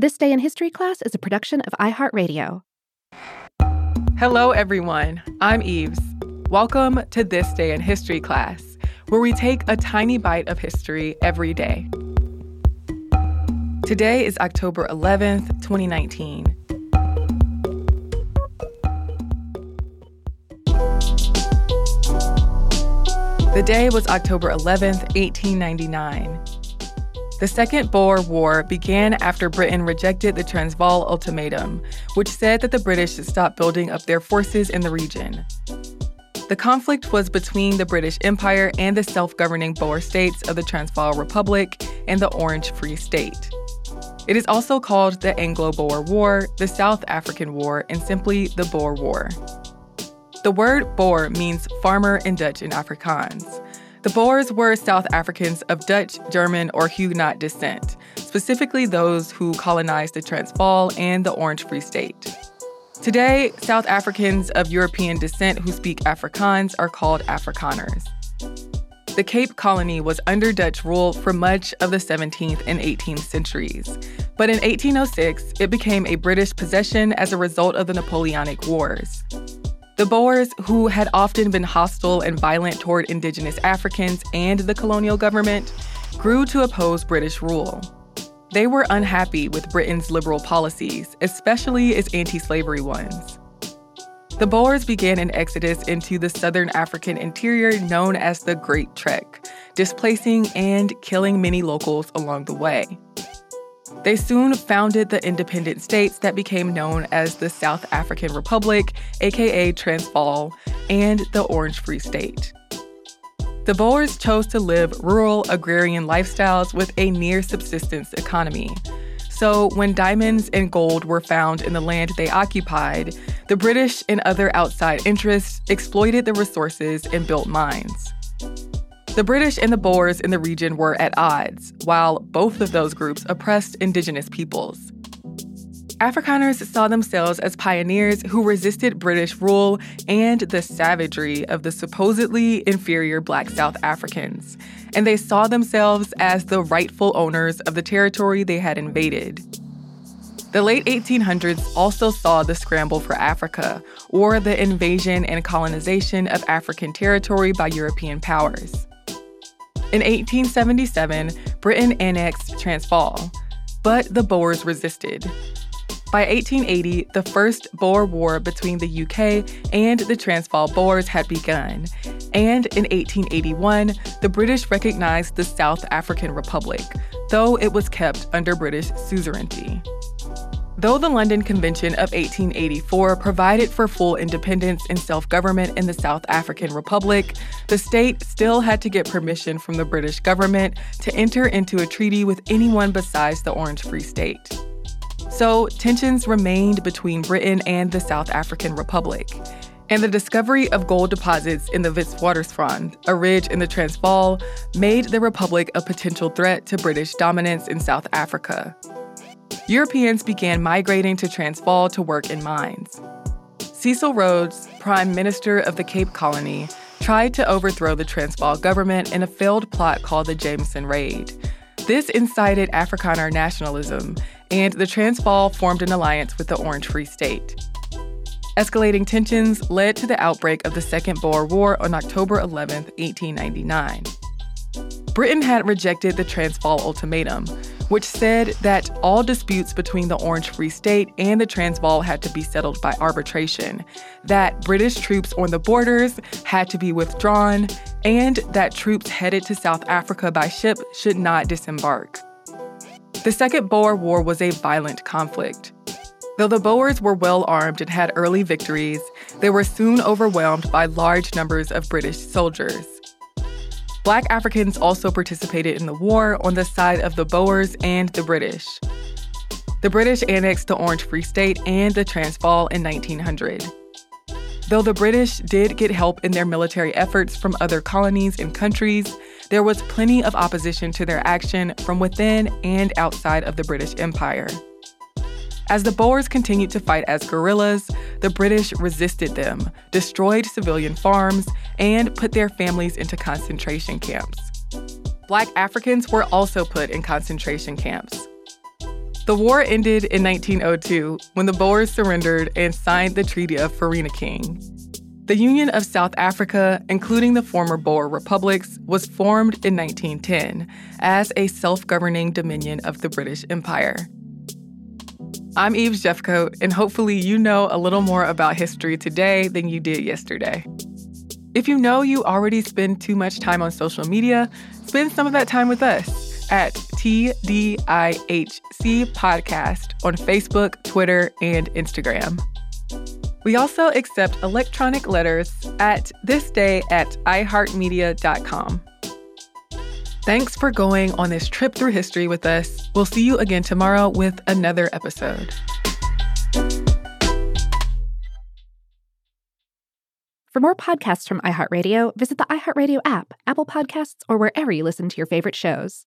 This Day in History class is a production of iHeartRadio. Hello, everyone. I'm Eves. Welcome to This Day in History class, where we take a tiny bite of history every day. Today is October 11th, 2019. The day was October 11th, 1899. The Second Boer War began after Britain rejected the Transvaal Ultimatum, which said that the British should stop building up their forces in the region. The conflict was between the British Empire and the self governing Boer states of the Transvaal Republic and the Orange Free State. It is also called the Anglo Boer War, the South African War, and simply the Boer War. The word Boer means farmer in Dutch and Afrikaans. The Boers were South Africans of Dutch, German, or Huguenot descent, specifically those who colonized the Transvaal and the Orange Free State. Today, South Africans of European descent who speak Afrikaans are called Afrikaners. The Cape Colony was under Dutch rule for much of the 17th and 18th centuries. But in 1806, it became a British possession as a result of the Napoleonic Wars. The Boers, who had often been hostile and violent toward indigenous Africans and the colonial government, grew to oppose British rule. They were unhappy with Britain's liberal policies, especially its anti slavery ones. The Boers began an exodus into the southern African interior known as the Great Trek, displacing and killing many locals along the way. They soon founded the independent states that became known as the South African Republic, aka Transvaal, and the Orange Free State. The Boers chose to live rural agrarian lifestyles with a near subsistence economy. So, when diamonds and gold were found in the land they occupied, the British and other outside interests exploited the resources and built mines. The British and the Boers in the region were at odds, while both of those groups oppressed indigenous peoples. Afrikaners saw themselves as pioneers who resisted British rule and the savagery of the supposedly inferior black South Africans, and they saw themselves as the rightful owners of the territory they had invaded. The late 1800s also saw the scramble for Africa, or the invasion and colonization of African territory by European powers. In 1877, Britain annexed Transvaal, but the Boers resisted. By 1880, the first Boer War between the UK and the Transvaal Boers had begun, and in 1881, the British recognized the South African Republic, though it was kept under British suzerainty. Though the London Convention of 1884 provided for full independence and self government in the South African Republic, the state still had to get permission from the British government to enter into a treaty with anyone besides the Orange Free State. So, tensions remained between Britain and the South African Republic. And the discovery of gold deposits in the Witwatersrand, a ridge in the Transvaal, made the Republic a potential threat to British dominance in South Africa. Europeans began migrating to Transvaal to work in mines. Cecil Rhodes, Prime Minister of the Cape Colony, tried to overthrow the Transvaal government in a failed plot called the Jameson Raid. This incited Afrikaner nationalism, and the Transvaal formed an alliance with the Orange Free State. Escalating tensions led to the outbreak of the Second Boer War on October 11, 1899. Britain had rejected the Transvaal Ultimatum, which said that all disputes between the Orange Free State and the Transvaal had to be settled by arbitration, that British troops on the borders had to be withdrawn, and that troops headed to South Africa by ship should not disembark. The Second Boer War was a violent conflict. Though the Boers were well armed and had early victories, they were soon overwhelmed by large numbers of British soldiers. Black Africans also participated in the war on the side of the Boers and the British. The British annexed the Orange Free State and the Transvaal in 1900. Though the British did get help in their military efforts from other colonies and countries, there was plenty of opposition to their action from within and outside of the British Empire. As the Boers continued to fight as guerrillas, the British resisted them, destroyed civilian farms, and put their families into concentration camps. Black Africans were also put in concentration camps. The war ended in 1902 when the Boers surrendered and signed the Treaty of Vereeniging. The Union of South Africa, including the former Boer republics, was formed in 1910 as a self governing dominion of the British Empire. I'm Eves Jeffcoat, and hopefully, you know a little more about history today than you did yesterday. If you know you already spend too much time on social media, spend some of that time with us at TDIHC Podcast on Facebook, Twitter, and Instagram. We also accept electronic letters at thisday at iheartmedia.com. Thanks for going on this trip through history with us. We'll see you again tomorrow with another episode. For more podcasts from iHeartRadio, visit the iHeartRadio app, Apple Podcasts, or wherever you listen to your favorite shows.